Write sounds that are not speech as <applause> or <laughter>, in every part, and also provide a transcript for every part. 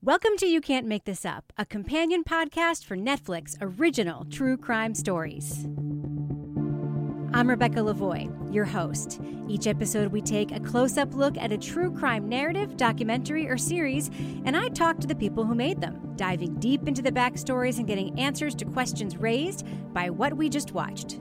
Welcome to You Can't Make This Up, a companion podcast for Netflix original true crime stories. I'm Rebecca Lavoie, your host. Each episode, we take a close up look at a true crime narrative, documentary, or series, and I talk to the people who made them, diving deep into the backstories and getting answers to questions raised by what we just watched.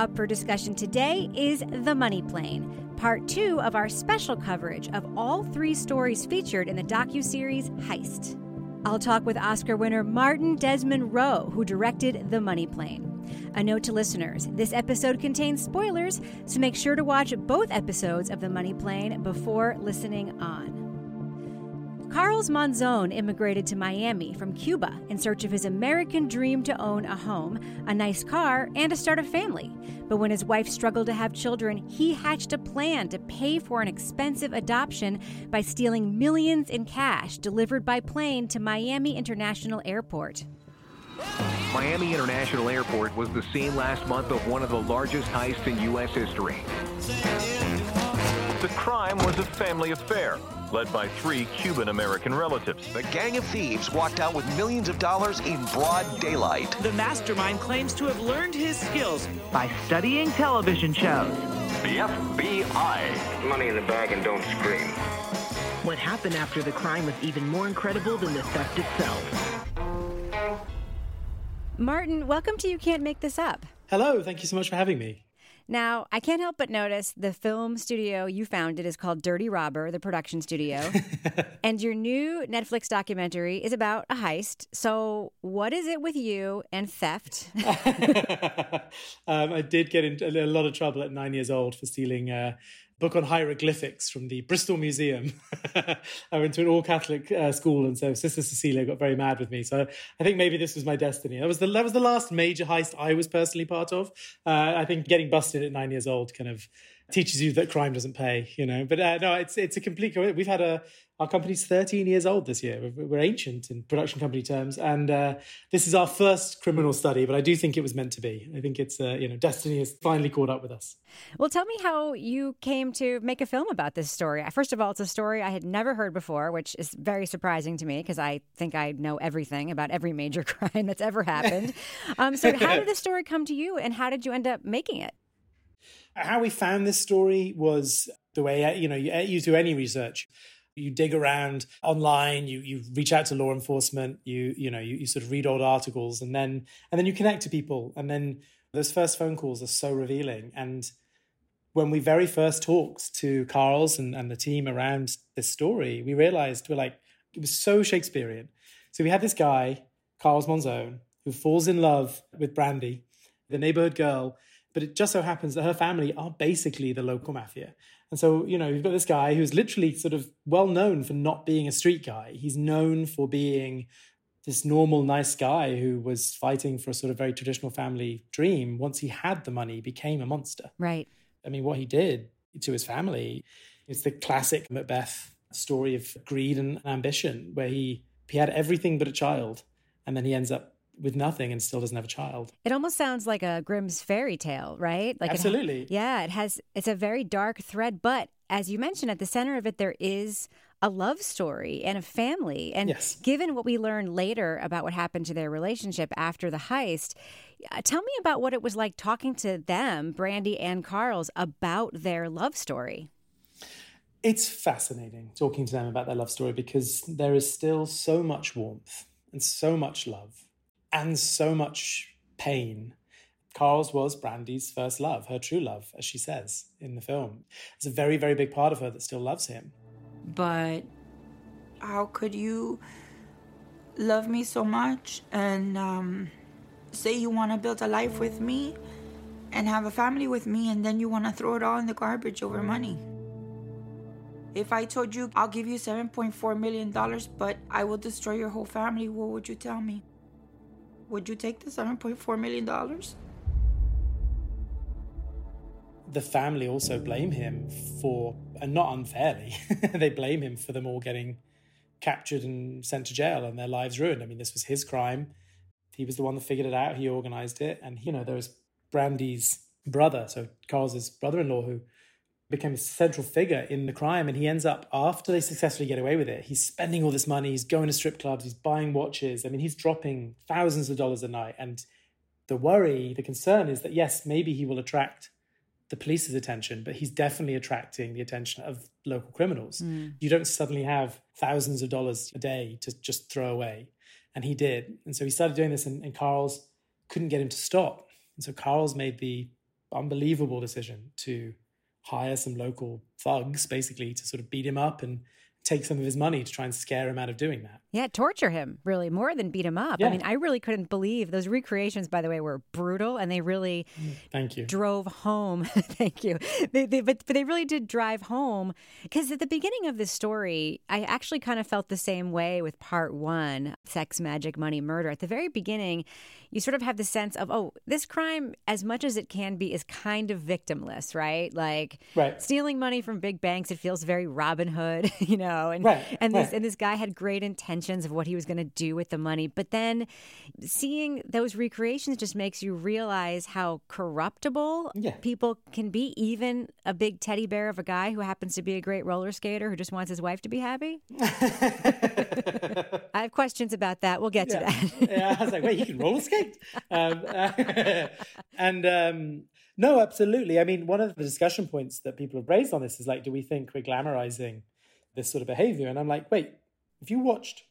Up for discussion today is The Money Plane, part two of our special coverage of all three stories featured in the docu-series Heist. I'll talk with Oscar winner Martin Desmond Roe, who directed The Money Plane. A note to listeners this episode contains spoilers, so make sure to watch both episodes of The Money Plane before listening on. Karls Monzon immigrated to Miami from Cuba in search of his American dream to own a home, a nice car, and to start a family. But when his wife struggled to have children, he hatched a plan to pay for an expensive adoption by stealing millions in cash delivered by plane to Miami International Airport. Miami International Airport was the scene last month of one of the largest heists in U.S. history. The crime was a family affair led by three Cuban American relatives. The gang of thieves walked out with millions of dollars in broad daylight. The mastermind claims to have learned his skills by studying television shows. The FBI. Money in the bag and don't scream. What happened after the crime was even more incredible than the theft itself. Martin, welcome to You Can't Make This Up. Hello, thank you so much for having me. Now, I can't help but notice the film studio you founded is called Dirty Robber, the production studio. <laughs> and your new Netflix documentary is about a heist. So, what is it with you and theft? <laughs> um, I did get into a lot of trouble at nine years old for stealing uh, book on hieroglyphics from the Bristol Museum. <laughs> I went to an all Catholic uh, school, and so Sister Cecilia got very mad with me. So I think maybe this was my destiny. That was the that was the last major heist I was personally part of. Uh, I think getting busted at nine years old kind of teaches you that crime doesn't pay, you know. But uh, no, it's it's a complete. We've had a our company's 13 years old this year. We're, ancient in production company terms, and uh, this is our first criminal study. But I do think it was meant to be. I think it's uh, you know destiny has finally caught up with us. Well, tell me how you came to make a film about this story. First of all, it's a story I had never heard before, which is very surprising to me because I think I know everything about every major <laughs> crime that's ever happened. <laughs> um, so, how did <laughs> the story come to you, and how did you end up making it? How we found this story was the way you know you, you do any research. You dig around online, you you reach out to law enforcement, you you know you, you sort of read old articles, and then and then you connect to people, and then those first phone calls are so revealing. And when we very first talked to Karls and, and the team around this story, we realized we're like it was so Shakespearean. So we had this guy, Karls Monzon, who falls in love with Brandy, the neighborhood girl but it just so happens that her family are basically the local mafia. And so, you know, you've got this guy who's literally sort of well known for not being a street guy. He's known for being this normal, nice guy who was fighting for a sort of very traditional family dream. Once he had the money, became a monster. Right. I mean, what he did to his family is the classic Macbeth story of greed and ambition, where he he had everything but a child, and then he ends up with nothing and still doesn't have a child. It almost sounds like a Grimm's fairy tale, right? Like Absolutely. It ha- yeah, it has it's a very dark thread, but as you mentioned at the center of it there is a love story and a family. And yes. given what we learned later about what happened to their relationship after the heist, uh, tell me about what it was like talking to them, Brandy and Karls, about their love story. It's fascinating talking to them about their love story because there is still so much warmth and so much love and so much pain. Karls was Brandy's first love, her true love, as she says in the film. It's a very, very big part of her that still loves him. But how could you love me so much and um, say you want to build a life with me and have a family with me, and then you want to throw it all in the garbage over money? If I told you I'll give you $7.4 million, but I will destroy your whole family, what would you tell me? Would you take the $7.4 million? The family also blame him for, and not unfairly, <laughs> they blame him for them all getting captured and sent to jail and their lives ruined. I mean, this was his crime. He was the one that figured it out. He organized it. And, you know, there was Brandy's brother, so Carl's brother in law, who became a central figure in the crime. And he ends up, after they successfully get away with it, he's spending all this money. He's going to strip clubs. He's buying watches. I mean, he's dropping thousands of dollars a night. And the worry, the concern is that, yes, maybe he will attract the police's attention, but he's definitely attracting the attention of local criminals. Mm. You don't suddenly have thousands of dollars a day to just throw away. And he did. And so he started doing this, and, and Karls couldn't get him to stop. And so Karls made the unbelievable decision to hire some local thugs, basically, to sort of beat him up and take some of his money to try and scare him out of doing that. Yeah, torture him really more than beat him up. Yeah. I mean, I really couldn't believe those recreations. By the way, were brutal, and they really mm, thank you drove home. <laughs> thank you. They, they, but but they really did drive home because at the beginning of this story, I actually kind of felt the same way with part one, sex, magic, money, murder. At the very beginning, you sort of have the sense of oh, this crime, as much as it can be, is kind of victimless, right? Like right. stealing money from big banks. It feels very Robin Hood, <laughs> you know, and right. and this right. and this guy had great intentions intentions of what he was going to do with the money. But then seeing those recreations just makes you realize how corruptible yeah. people can be, even a big teddy bear of a guy who happens to be a great roller skater who just wants his wife to be happy. <laughs> I have questions about that. We'll get yeah. to that. <laughs> yeah, I was like, wait, he can roller skate? Um, uh, <laughs> and um, no, absolutely. I mean, one of the discussion points that people have raised on this is like, do we think we're glamorizing this sort of behavior? And I'm like, wait, if you watched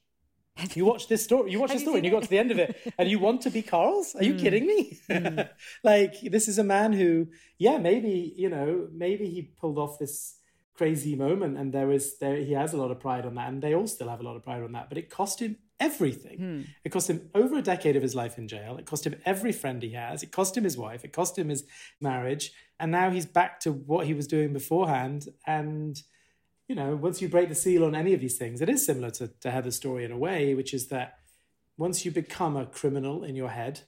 <laughs> you watch this story, you watch this story, and you got to the end of it, and you want to be Karls? Are you mm. kidding me? Mm. <laughs> like, this is a man who, yeah, maybe you know, maybe he pulled off this crazy moment, and there is there he has a lot of pride on that, and they all still have a lot of pride on that. But it cost him everything. Mm. It cost him over a decade of his life in jail. It cost him every friend he has. It cost him his wife. It cost him his marriage, and now he's back to what he was doing beforehand, and you know, once you break the seal on any of these things, it is similar to, to Heather's story in a way, which is that once you become a criminal in your head,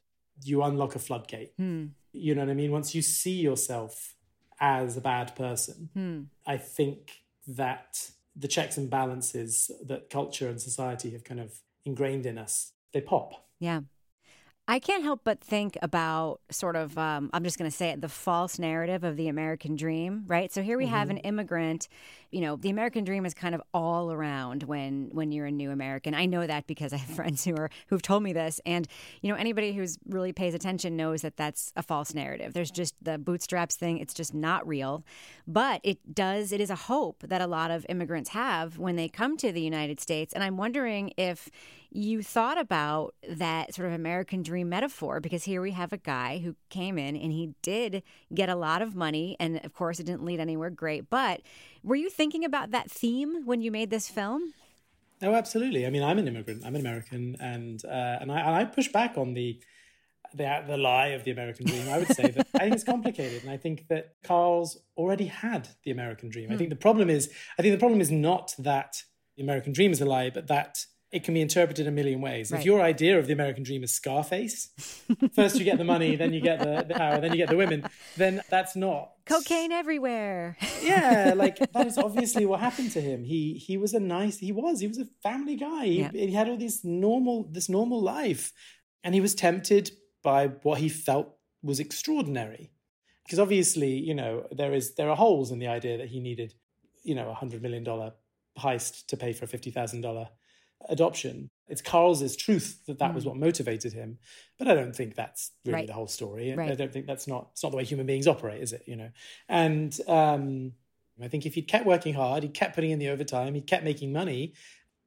you unlock a floodgate. Hmm. You know what I mean? Once you see yourself as a bad person, hmm. I think that the checks and balances that culture and society have kind of ingrained in us, they pop. Yeah. I can't help but think about sort of, um, I'm just going to say it, the false narrative of the American dream, right? So here we mm-hmm. have an immigrant. You know, the American dream is kind of all around when when you're a new American. I know that because I have <laughs> friends who are who've told me this, and you know, anybody who's really pays attention knows that that's a false narrative. There's just the bootstraps thing; it's just not real. But it does. It is a hope that a lot of immigrants have when they come to the United States, and I'm wondering if you thought about that sort of American dream metaphor because here we have a guy who came in and he did get a lot of money. And of course, it didn't lead anywhere great. But were you thinking about that theme when you made this film? Oh, absolutely. I mean, I'm an immigrant. I'm an American, and uh, and I and I push back on the the the lie of the American dream. I would say that I think it's complicated, and I think that Karls already had the American dream. I hmm. think the problem is I think the problem is not that the American dream is a lie, but that it can be interpreted a million ways. Right. If your idea of the American dream is Scarface, <laughs> first you get the money, then you get the, the, power, then you get the women, then that's not cocaine everywhere. <laughs> yeah, like that is obviously what happened to him. He he was a nice he was he was a family guy. He, yeah. he had all this normal this normal life, and he was tempted by what he felt was extraordinary. Because obviously, you know, there is there are holes in the idea that he needed, you know, a hundred million dollar heist to pay for a fifty thousand dollar adoption. It's Carl's truth that that mm. was what motivated him, but I don't think that's really right. the whole story. Right. I don't think that's not it's not the way human beings operate, is it? You know, and um, I think if he'd kept working hard, he kept putting in the overtime, he kept making money,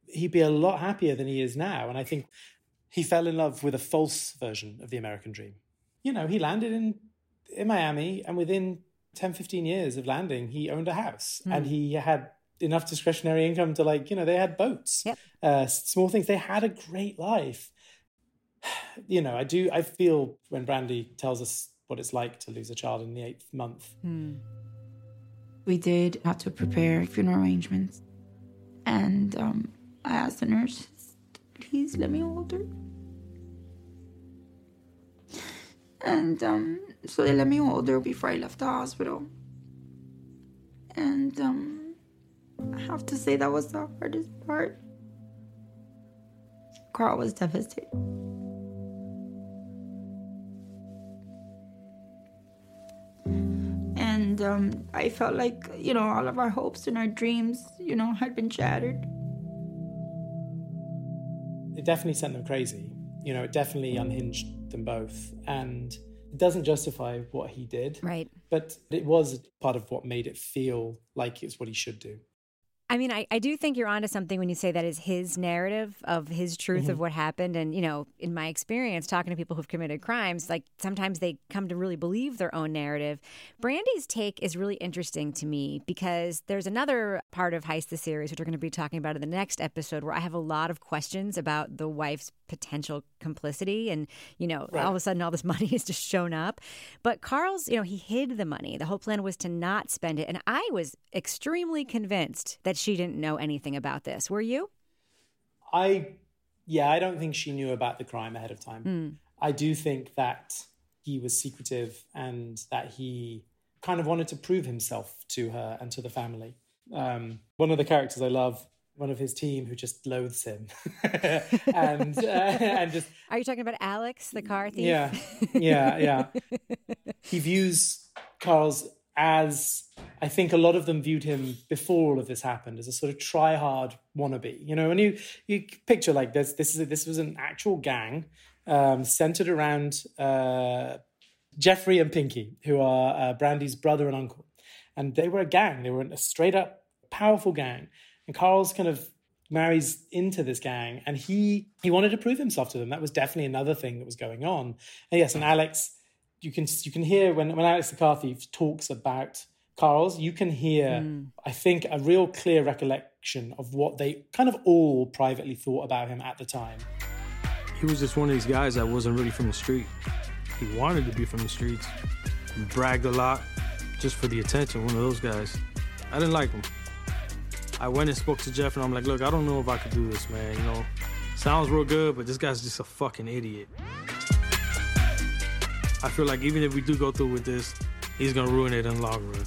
he'd be a lot happier than he is now. And I think he fell in love with a false version of the American dream. You know, he landed in in Miami, and within 10, 15 years of landing, he owned a house mm. and he had enough discretionary income to like you know they had boats yep. uh, small things. They had a great life. <sighs> You know i do i feel when brandy tells us what it's like to lose a child in the eighth month. Hmm. we did have to prepare funeral arrangements. And um, i asked the nurse please let me hold her. And um, so they let me hold her before i left the hospital. And um, I have to say that was the hardest part. Carl was devastated. And um, I felt like, you know, all of our hopes and our dreams, you know, had been shattered. It definitely sent them crazy. You know, it definitely unhinged them both. And it doesn't justify what he did. Right. But it was part of what made it feel like it's what he should do. I mean, I, I do think you're onto something when you say that is his narrative of his truth Mm-hmm. of what happened. And, you know, in my experience, talking to people who've committed crimes, like sometimes they come to really believe their own narrative. Brandy's take is really interesting to me because there's another part of Heist the series, which we're going to be talking about in the next episode, where I have a lot of questions about the wife's potential complicity. And, you know, all of a sudden all this <laughs> money has just shown up. But Karls, you know, he hid the money. The whole plan was to not spend it. And I was extremely convinced that she didn't know anything about this. Were you? I, yeah, I don't think she knew about the crime ahead of time. I do think that he was secretive and that he kind of wanted to prove himself to her and to the family. Um, one of the characters I love, one of his team who just loathes him, <laughs> and uh, <laughs> and just Are you talking about Alex, the car thief? yeah, yeah, yeah. <laughs> he views Karls as I think a lot of them viewed him before all of this happened as a sort of try hard wannabe. You know, and you you picture like this. This is a, this was an actual gang um, centered around uh, Jeffrey and Pinky, who are uh, Brandy's brother and uncle, and they were a gang. They were a straight up powerful gang, and Karls kind of marries into this gang and he he wanted to prove himself to them that was definitely another thing that was going on and yes and alex you can you can hear when when alex McCarthy talks about carl's you can hear hmm. i think a real clear recollection of what they kind of all privately thought about him at the time He was just one of these guys that wasn't really from the street. He wanted to be from the streets. He bragged a lot just for the attention, one of those guys. I didn't like him. I went and spoke to Jeff and I'm like, look, I don't know if I could do this, man. You know, sounds real good, but this guy's just a fucking idiot. I feel like even if we do go through with this, he's gonna ruin it in the long run.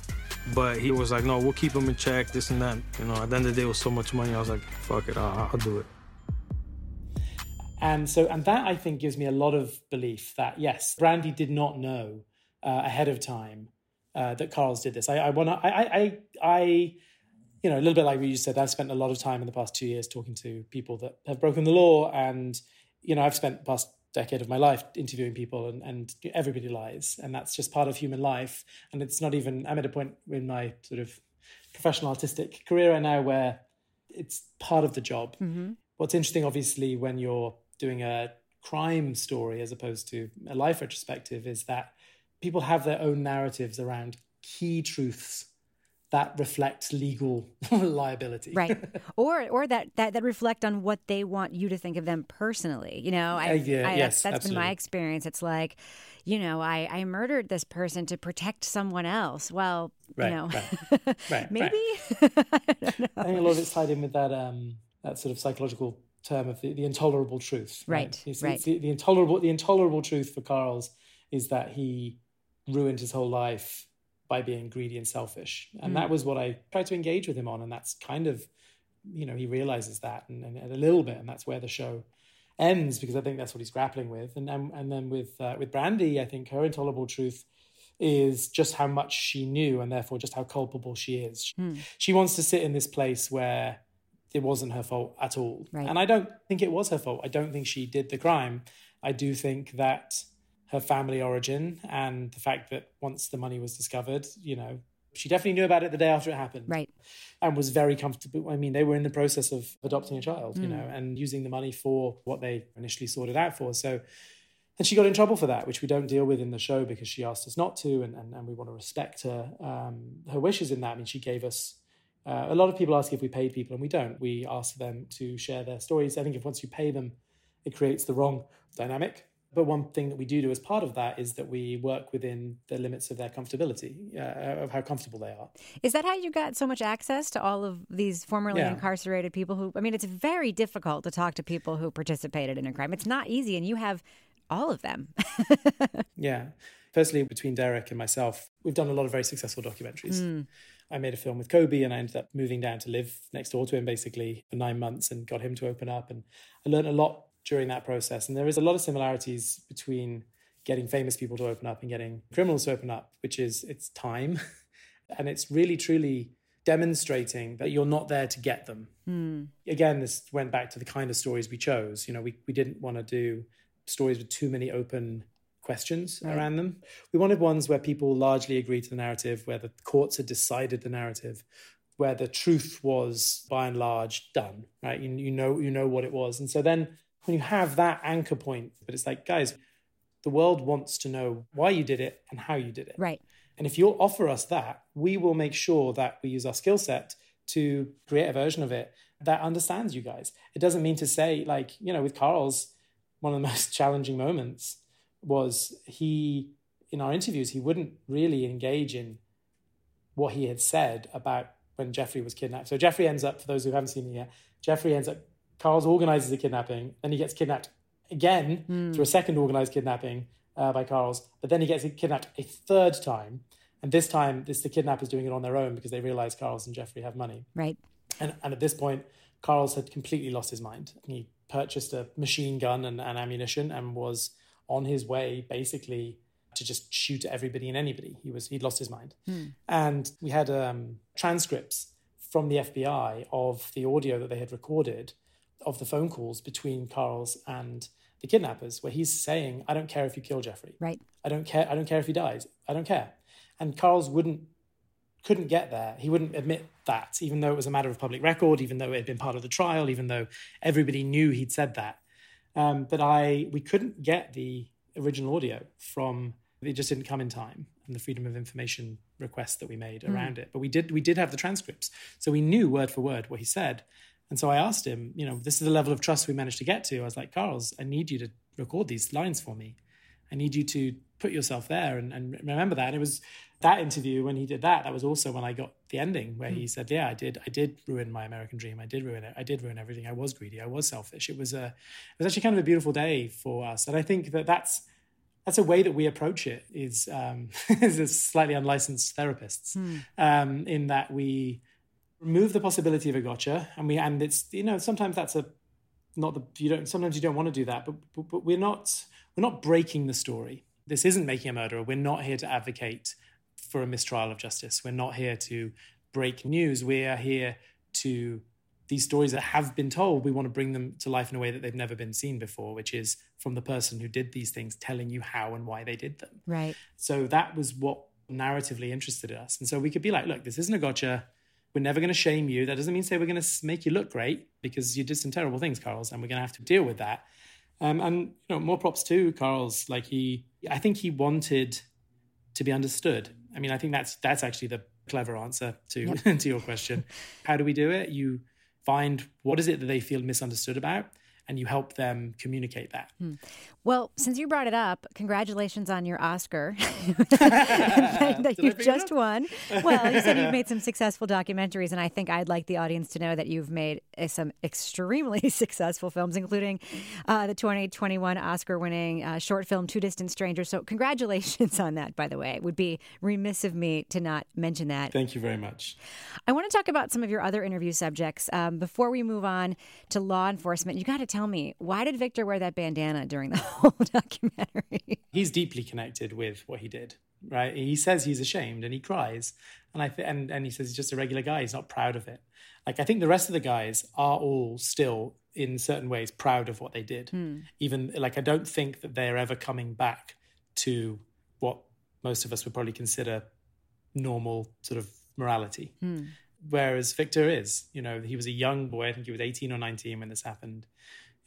But he was like, no, we'll keep him in check, this and that. You know, at the end of the day, it was so much money. I was like, fuck it, I'll, I'll do it. And so, and that I think gives me a lot of belief that yes, Brandy did not know uh, ahead of time uh, that Karls did this. I, I want to, I, I, I, you know, a little bit like what you said. I've spent a lot of time in the past two years talking to people that have broken the law, and you know, I've spent the past decade of my life interviewing people, and, and everybody lies, and that's just part of human life. And it's not even. I'm at a point in my sort of professional artistic career right now where it's part of the job. Mm-hmm. What's interesting, obviously, when you're doing a crime story as opposed to a life retrospective, is that people have their own narratives around key truths that reflect legal <laughs> liability. Right. <laughs> or or that, that that reflect on what they want you to think of them personally. You know, I, Uh, yeah, I, yes, that's, that's been my experience. It's like, you know, I, I murdered this person to protect someone else. Well, Right, you know, <laughs> right, right, maybe. I think a lot of it's tied in with that um, that sort of psychological term of the, the intolerable truth. Right, It's- it's right. the, the intolerable the intolerable truth for Karls is that he ruined his whole life by being greedy and selfish, and Hmm. that was what I tried to engage with him on, and that's kind of you know he realizes that and, and, and a little bit, and that's where the show ends because I think that's what he's grappling with, and and, and then with uh, with Brandy, I think her intolerable truth is just how much she knew and therefore just how culpable she is. She wants to sit in this place where it wasn't her fault at all. Right. And I don't think it was her fault. I don't think she did the crime. I do think that her family origin and the fact that once the money was discovered, you know, she definitely knew about it the day after it happened. right. And was very comfortable. I mean, they were in the process of adopting a child, you know, Hmm. and using the money for what they initially sorted out for. So, and she got in trouble for that, which we don't deal with in the show because she asked us not to, and, and, and we want to respect her um, her wishes in that. I mean, she gave us uh, a lot of people ask if we paid people, and we don't. We ask them to share their stories. I think if once you pay them, it creates the wrong dynamic. But one thing that we do do as part of that is that we work within the limits of their comfortability, uh, of how comfortable they are. Is that how you got so much access to all of these formerly Yeah. incarcerated people who I mean it's very difficult to talk to people who participated in a crime. It's not easy and you have all of them. <laughs> Yeah. Firstly, between Derek and myself, we've done a lot of very successful documentaries. I made a film with Kobe and I ended up moving down to live next door to him basically for nine months and got him to open up. And I learned a lot during that process. And there is a lot of similarities between getting famous people to open up and getting criminals to open up, which is it's time <laughs> And it's really, truly demonstrating that you're not there to get them. Mm. Again, this went back to the kind of stories we chose. You know, we, we didn't want to do stories with too many open questions Right. around them. We wanted ones where people largely agreed to the narrative, where the courts had decided the narrative, where the truth was by and large done, right? You, you know, you know what it was. And so then when you have that anchor point, but it's like, guys, the world wants to know why you did it and how you did it. Right. And if you'll offer us that, we will make sure that we use our skill set to create a version of it that understands you guys. It doesn't mean to say, like, you know, with Karls, one of the <laughs> most challenging moments was he, in our interviews, he wouldn't really engage in what he had said about when Jeffrey was kidnapped. So Jeffrey ends up, for those who haven't seen it yet, Jeffrey ends up, Karls organizes a kidnapping, then he gets kidnapped again Hmm. through a second organized kidnapping uh, by Karls, but then he gets kidnapped a third time. And this time, this the kidnappers doing it on their own because they realize Karls and Jeffrey have money. Right. And, and at this point, Karls had completely lost his mind. He purchased a machine gun and, and ammunition and was on his way basically to just shoot everybody and anybody. He was he'd lost his mind. And we had um, transcripts from the FBI of the audio that they had recorded of the phone calls between Karls and the kidnappers, where he's saying, "I don't care if you kill Jeffrey. Right. I don't care. I don't care if he dies. I don't care." And Karls wouldn't couldn't get there. He wouldn't admit that, even though it was a matter of public record, even though it had been part of the trial, even though everybody knew he'd said that. Um, but I we couldn't get the original audio from it just didn't come in time and the freedom of information request that we made around it. But we did we did have the transcripts. So we knew word for word what he said. And so I asked him, you know, this is the level of trust we managed to get to. I was like, Karls, I need you to record these lines for me. I need you to put yourself there and, and remember that. And it was that interview when he did that. That was also when I got the ending where he said, "Yeah, I did. I did ruin my American dream. I did ruin it. I did ruin everything. I was greedy. I was selfish. It was a, it was actually kind of a beautiful day for us. And I think that that's that's a way that we approach it. Is um, <laughs> as slightly unlicensed therapists, um, in that we remove the possibility of a gotcha, and we and it's you know sometimes that's a not the you don't sometimes you don't want to do that, but, but but we're not we're not breaking the story. This isn't making a murderer. We're not here to advocate for a mistrial of justice. We're not here to break news. We are here to these stories that have been told. We want to bring them to life in a way that they've never been seen before, which is from the person who did these things telling you how and why they did them. Right. So that was what narratively interested us. And so we could be like, look, this isn't a gotcha. We're never going to shame you. That doesn't mean say we're going to make you look great because you did some terrible things, Karls, and we're going to have to deal with that. Um, and you know, more props to Karls. Like he, I think he wanted to be understood. I mean, I think that's that's actually the clever answer to <laughs> to your question. How do we do it? You find what is it that they feel misunderstood about, and you help them communicate that. Well, since you brought it up, congratulations on your Oscar <laughs> <laughs> that Did you bring it just won. Well, you said you've <laughs> made some successful documentaries, and I think I'd like the audience to know that you've made uh, some extremely successful films, including uh, the 2021 Oscar winning uh, short film Two Distant Strangers. So, congratulations on that, by the way. It would be remiss of me to not mention that. Thank you very much. I want to talk about some of your other interview subjects. Um, before we move on to law enforcement, you got to tell me why did Victor wear that bandana during the <laughs> whole documentary? he's deeply connected with what he did right? He says he's ashamed and he cries. And i th- and, and he says he's just a regular guy. He's not proud of it. Like i think the rest of the guys are all still in certain ways proud of what they did. Hmm. Even like i don't think that they're ever coming back to what most of us would probably consider normal sort of morality. Hmm. Whereas victor is you know he was a young boy. I think he was 18 or 19 when this happened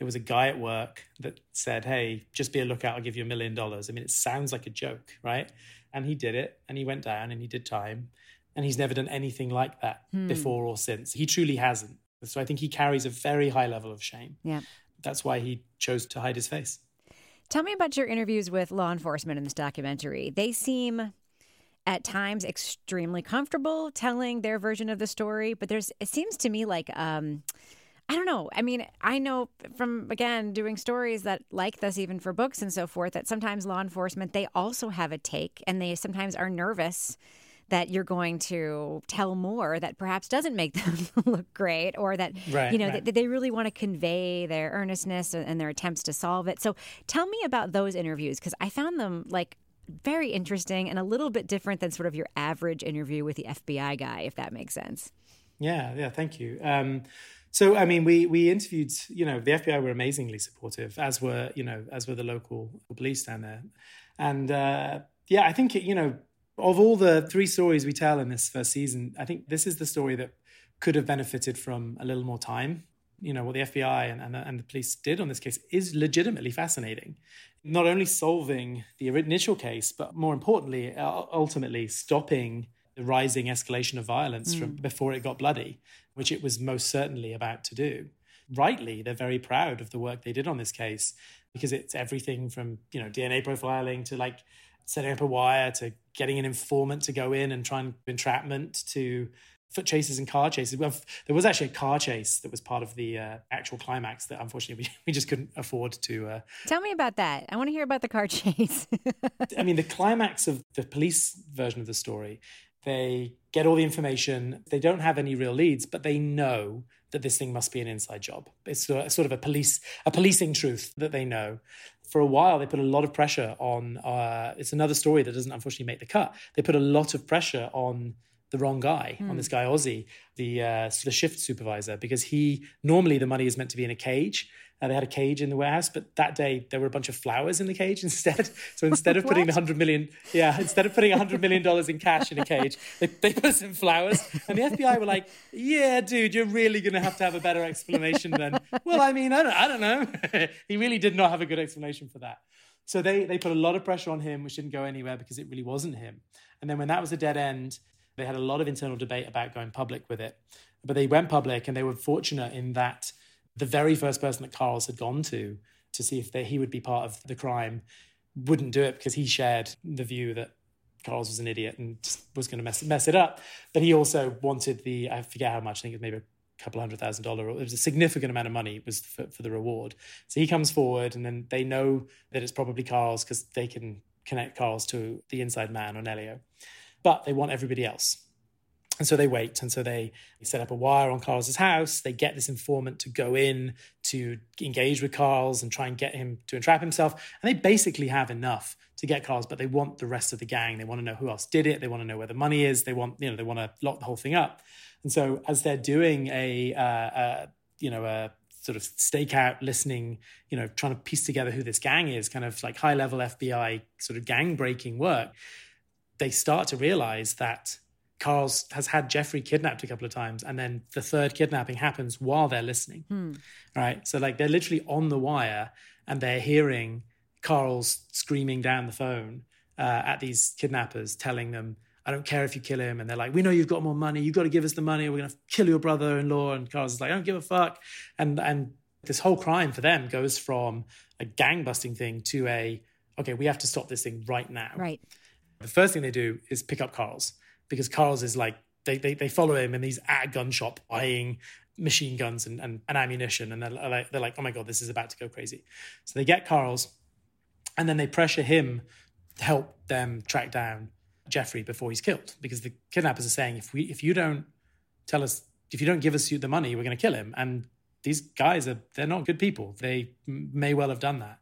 it was a guy at work that said, Hey, just be a lookout, I'll give you a million dollars. I mean, it sounds like a joke, right? And he did it and he went down and he did time. And he's never done anything like that before or since. He truly hasn't. So I think he carries a very high level of shame. Yeah. That's why he chose to hide his face. Tell me about your interviews with law enforcement in this documentary. They seem at times extremely comfortable telling their version of the story, but there's it seems to me like um I don't know. I mean, I know from again doing stories that like this even for books and so forth that sometimes law enforcement they also have a take and they sometimes are nervous that you're going to tell more that perhaps doesn't make <laughs> them look great or that Right, you know right. that they really want to convey their earnestness and their attempts to solve it. So tell me about those interviews because I found them like very interesting and a little bit different than sort of your average interview with the FBI guy, if that makes sense. Yeah, yeah, thank you. Um, so, I mean, we we interviewed. You know, the FBI were amazingly supportive, as were you know, as were the local police down there, and uh, yeah, I think you know, of all the three stories we tell in this first season, I think this is the story that could have benefited from a little more time. You know, what the FBI and, and, and the police did on this case is legitimately fascinating. Not only solving the initial case, but more importantly, ultimately stopping the rising escalation of violence mm. from before it got bloody, which it was most certainly about to do. Rightly, they're very proud of the work they did on this case because it's everything from you know DNA profiling to like setting up a wire to getting an informant to go in and try and entrapment to foot chases and car chases. Well, there was actually a car chase that was part of the uh, actual climax that unfortunately we, <laughs> we just couldn't afford to. Uh... Tell me about that. I want to hear about the car <laughs> chase. I mean, the climax of the police version of the story, they get all the information. They don't have any real leads, but they know that this thing must be an inside job. It's sort of a police, a policing truth that they know. For a while, they put a lot of pressure on. Uh, it's another story that doesn't unfortunately make the cut. They put a lot of pressure on the wrong guy mm. on this hmm. guy Ozzy, the uh, the shift supervisor, because he normally the money is meant to be in a cage. Uh, they had a cage in the warehouse, but that day there were a bunch of flowers in the cage <laughs> instead. So instead of putting the hundred million, yeah, instead of putting a hundred million dollars in cash in a cage, <laughs> they, they put some flowers. And the FBI were like, "Yeah, dude, you're really going to have to have a better explanation then." Well, I mean, I don't, I don't know. <laughs> he really did not have a good explanation for that. So they they put a lot of pressure on him, which didn't go anywhere because it really wasn't him. And then when that was a dead end, they had a lot of internal debate about going public with it, but they went public and they were fortunate in that the very first person that Karls had gone to to see if they, he would be part of the crime wouldn't do it because he shared the view that Karls was an idiot and was going to mess, mess it up. But he also wanted the, I forget how much, I think it was maybe a couple hundred thousand dollars. It was a significant amount of money was for, for the reward. So he comes forward and then they know that it's probably Karls because they can connect Karls to the inside man on Elio but they want everybody else. And so they wait. And so they, set up a wire on Carl's house. They get this informant to go in to engage with Karls and try and get him to entrap himself. And they basically have enough to get Karls, but they want the rest of the gang. They want to know who else did it. They want to know where the money is. They want, you know, they want to lock the whole thing up. And so as they're doing a, uh, uh, you know, a sort of stakeout listening, you know, trying to piece together who this gang is, kind of like high level FBI sort of gang breaking work they start to realize that Karls has had Jeffrey kidnapped a couple of times, and then the third kidnapping happens while they're listening. Hmm. Right. So, like, they're literally on the wire and they're hearing Karls screaming down the phone uh, at these kidnappers, telling them, I don't care if you kill him. And they're like, We know you've got more money. You've got to give us the money. We're going to kill your brother in law. And Karls is like, I don't give a fuck. And, and this whole crime for them goes from a gang busting thing to a, okay, we have to stop this thing right now. Right. The first thing they do is pick up Karls because Karls is like they they, they follow him and he's at a gun shop buying machine guns and, and, and ammunition. And they're like, they're like oh my god this is about to go crazy. So they get Karls and then they pressure him to help them track down Jeffrey before he's killed. Because the kidnappers are saying if we if you don't tell us if you don't give us the money we're going to kill him. And these guys are they're not good people. They may well have done that.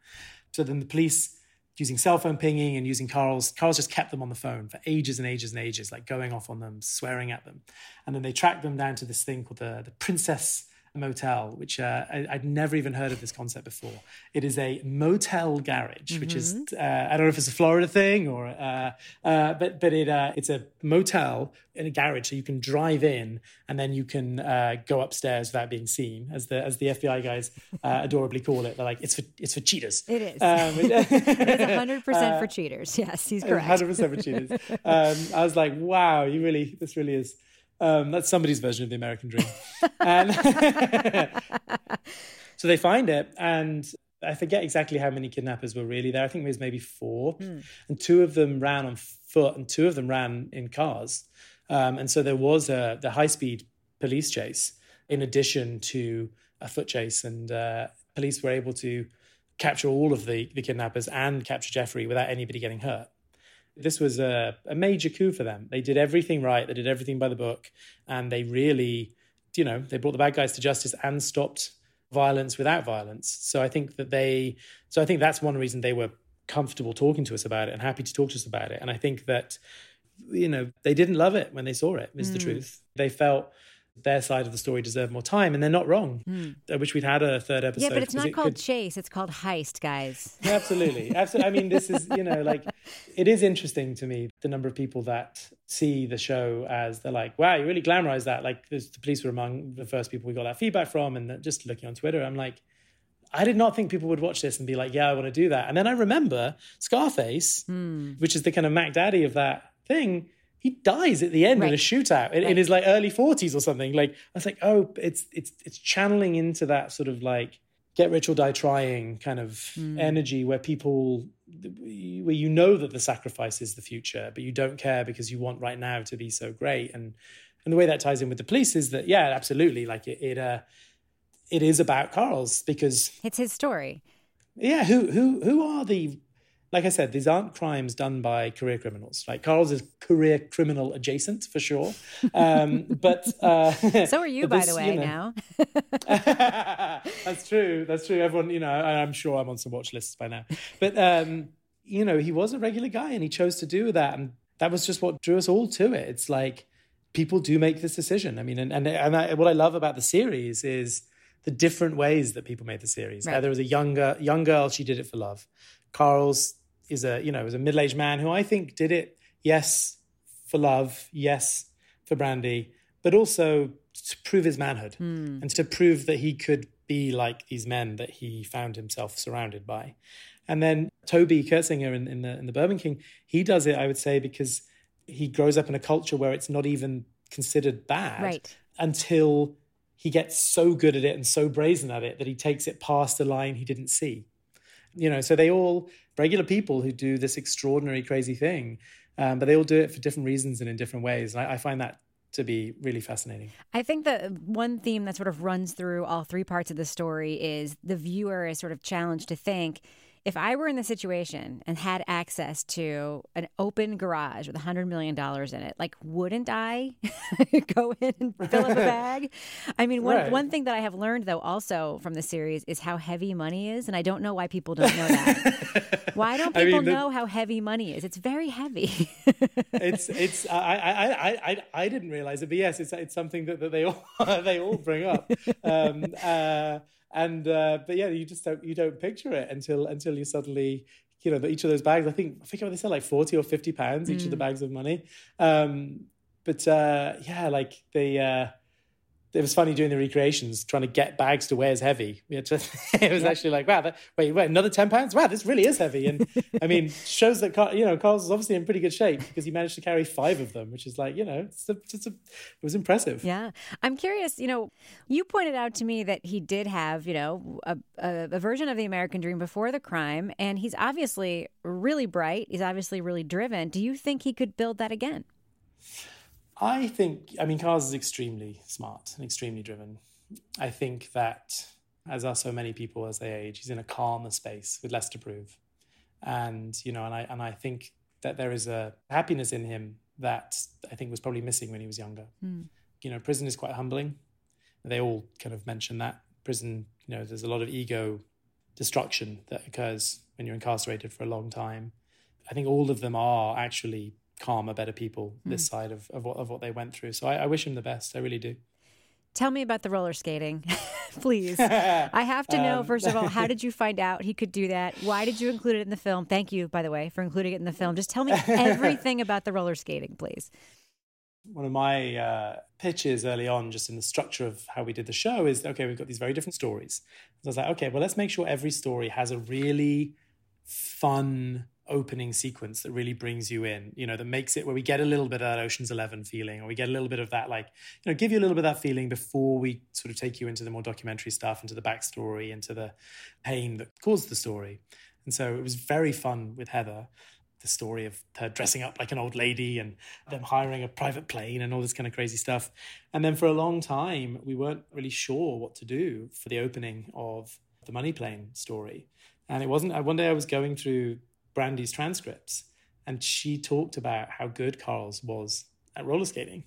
So then the police using cell phone pinging and using Karls. Karls just kept them on the phone for ages and ages and ages, like going off on them, swearing at them. And then they tracked them down to this thing called the, the Princess motel, which uh, I, would never even heard of this concept before. It is a motel garage, mm-hmm. which is mm-hmm. uh, I don't know if it's a Florida thing or, uh, uh but but it uh, it's a motel in a garage, so you can drive in and then you can uh, go upstairs without being seen, as the as the FBI guys <laughs> adorably call it. They're like it's for it's for cheaters. It is. Um, <laughs> it's hundred percent for cheaters. Yes, he's correct. Hundred percent for cheaters. Um, I was like, wow, you really this really is um, that's somebody's version of the American dream. <laughs> and <laughs> so they find it, and I forget exactly how many kidnappers were really there. I think it was maybe four, mm. and two of them ran on foot, and two of them ran in cars. Um, and so there was a the high speed police chase in addition to a foot chase, and uh, police were able to capture all of the, the kidnappers and capture Jeffrey without anybody getting hurt this was a, a major coup for them. They did everything right. They did everything by the book, and they really, you know, they brought the bad guys to justice and stopped violence without violence. So I think that they, so I think that's one reason they were comfortable talking to us about it and happy to talk to us about it. And I think that, you know, they didn't love it when they saw it, is mm. the truth. They felt their side of the story deserved more time, and they're not wrong. Mm. I wish we'd had a third episode. Yeah, but it's not it called could... Chase; it's called Heist, guys. <laughs> Yeah, absolutely, absolutely. I mean, this is you know, like it is interesting to me the number of people that see the show as they're like, "Wow, you really glamorize that." Like, the police were among the first people we got that feedback from, and just looking on Twitter, I'm like. I did not think people would watch this and be like, yeah, I want to do that. And then I remember Scarface, mm. which is the kind of Mac Daddy of that thing he dies at the end right. in a shootout in, right. in, his like early 40s or something like i was like oh it's it's it's channeling into that sort of like get rich or die trying kind of mm. energy where people where you know that the sacrifice is the future but you don't care because you want right now to be so great and and the way that ties in with the police is that yeah absolutely like it it uh it is about carl's because it's his story yeah who who who are the like I said, these aren't crimes done by career criminals. Like Karls is career criminal adjacent for sure. Um, <laughs> but uh, so are you, by this, the way. You know, now <laughs> <laughs> that's true. That's true. Everyone, you know, I'm sure I'm on some watch lists by now. But um, you know, he was a regular guy, and he chose to do that, and that was just what drew us all to it. It's like people do make this decision. I mean, and and, and I, what I love about the series is the different ways that people made the series. Right. There was a younger young girl; she did it for love. Karls is a you know is a middle aged man who I think did it yes for love, yes for Brandy, but also to prove his manhood mm. and to prove that he could be like these men that he found himself surrounded by. And then Toby Curtsinger in, in the in the Bourbon King, he does it, I would say, because he grows up in a culture where it's not even considered bad right. until he gets so good at it and so brazen at it that he takes it past a line he didn't see. You know, so they all regular people who do this extraordinary, crazy thing, um, but they all do it for different reasons and in different ways. And I, I find that to be really fascinating. I think the one theme that sort of runs through all three parts of the story is the viewer is sort of challenged to think if I were in the situation and had access to an open garage with a hundred million dollars in it, like wouldn't I <laughs> go in and fill up a <laughs> bag? I mean, one right. one thing that I have learned though also from the series is how heavy money is, and I don't know why people don't know that. <laughs> why don't people I mean, the, know how heavy money is? It's very heavy. it's it's I, I I I didn't realize it, but yes, it's it's something that, that they all they all bring up. Um, uh, and uh, but yeah, you just don't you don't picture it until until you suddenly you know each of those bags. I think I think they sell like forty or fifty pounds each mm. of the mm. bags of money. Um, but uh, yeah, like they. Uh, it was funny doing the recreations, trying to get bags to weigh as heavy. To, <laughs> it was yeah. actually like, wow, that, wait, wait, another 10 pounds? Wow, this really is heavy. And I mean, <laughs> shows that, you know, Karls is obviously in pretty good shape because he managed to carry five of them, which is like, you know, it's a, it's a, it was impressive. Yeah. I'm curious, you know, you pointed out to me that he did have, you know, a, a, a version of the American dream before the crime. And he's obviously really bright. He's obviously really driven. Do you think he could build that again? I think, I mean, Karls is extremely smart and extremely driven. I think that, as are so many people as they age, he's in a calmer space with less to prove. And, you know, and I, and I think that there is a happiness in him that I think was probably missing when he was younger. Mm. You know, prison is quite humbling. They all kind of mention that. Prison, you know, there's a lot of ego destruction that occurs when you're incarcerated for a long time. I think all of them are actually calmer, better people mm. this side of, of, what, of what they went through. So I, I wish him the best. I really do. Tell me about the roller skating, <laughs> please. <laughs> I have to know, um, first of all, how <laughs> did you find out he could do that? Why did you include it in the film? Thank you, by the way, for including it in the film. Just tell me everything about the roller skating, please. One of my uh, pitches early on, just in the structure of how we did the show, is okay, we've got these very different stories. So I was like, okay, well, let's make sure every story has a really fun opening sequence that really brings you in, you know, that makes it where we get a little bit of that Ocean's Eleven feeling, or we get a little bit of that, like, you know, give you a little bit of that feeling before we sort of take you into the more documentary stuff, into the backstory, into the pain that caused the story. And so it was very fun with Heather, the story of her dressing up like an old lady and them hiring a private plane and all this kind of crazy stuff. And then for a long time, we weren't really sure what to do for the opening of the money plane story. And it wasn't, one day I was going through Brandy's transcripts, and she talked about how good Karls was at roller skating.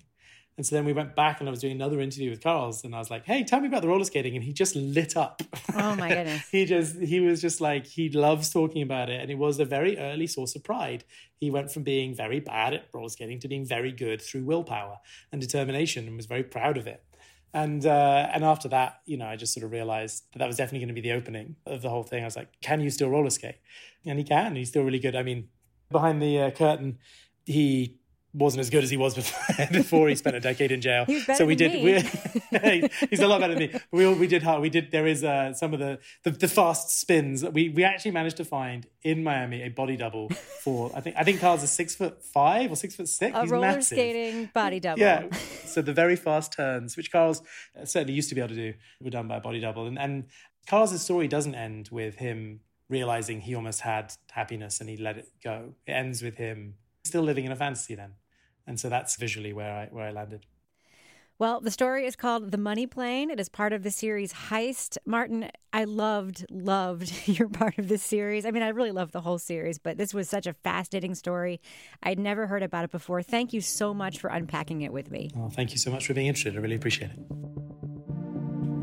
And so then we went back and I was doing another interview with Karls and I was like, hey, tell me about the roller skating. And he just lit up. Oh my <laughs> goodness. he just, he was just like, he loves talking about it. And it was a very early source of pride. He went from being very bad at roller skating to being very good through willpower and determination and was very proud of it. And uh, and after that, you know, I just sort of realized that that was definitely going to be the opening of the whole thing. I was like, can you still roller skate? And he can. He's still really good. I mean, behind the uh, curtain, he wasn't as good as he was before. <laughs> before he spent a decade in jail. so we did. We, <laughs> he's a lot better than me. We we did hard. We did. There is uh, some of the, the, the fast spins. We we actually managed to find in Miami a body double for I think I think Karls a six foot five or six foot six. A he's roller massive. skating body double. Yeah. So the very fast turns, which Karls certainly used to be able to do, were done by a body double. And and Karls story doesn't end with him realizing he almost had happiness and he let it go. It ends with him still living in a fantasy then and so that's visually where I where I landed. Well, the story is called The Money Plane. It is part of the series Heist. Martin, I loved, loved <laughs> your part of this series. I mean, I really loved the whole series, but this was such a fascinating story. I'd never heard about it before. Thank you so much for unpacking it with me. Oh, thank you so much for being interested. I really appreciate it.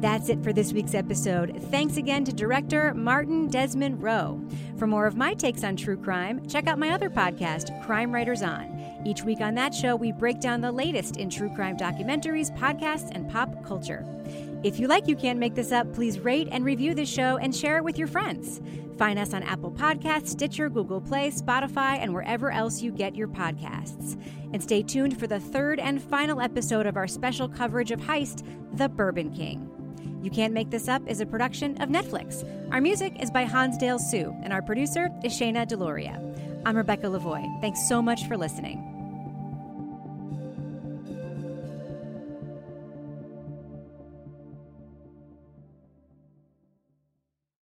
That's it for this week's episode. Thanks again to director Martin Desmond Roe. For more of my takes on true crime, check out my other podcast, Crime Writers On. Each week on that show, we break down the latest in true crime documentaries, podcasts, and pop culture. If you like You Can't Make This Up, please rate and review this show and share it with your friends. Find us on Apple Podcasts, Stitcher, Google Play, Spotify, and wherever else you get your podcasts. And stay tuned for the third and final episode of our special coverage of Heist, The Bourbon King. You Can't Make This Up is a production of Netflix. Our music is by Hansdale Hsu, and our producer is Shayna Deloria. I'm Rebecca Lavoie. Thanks so much for listening.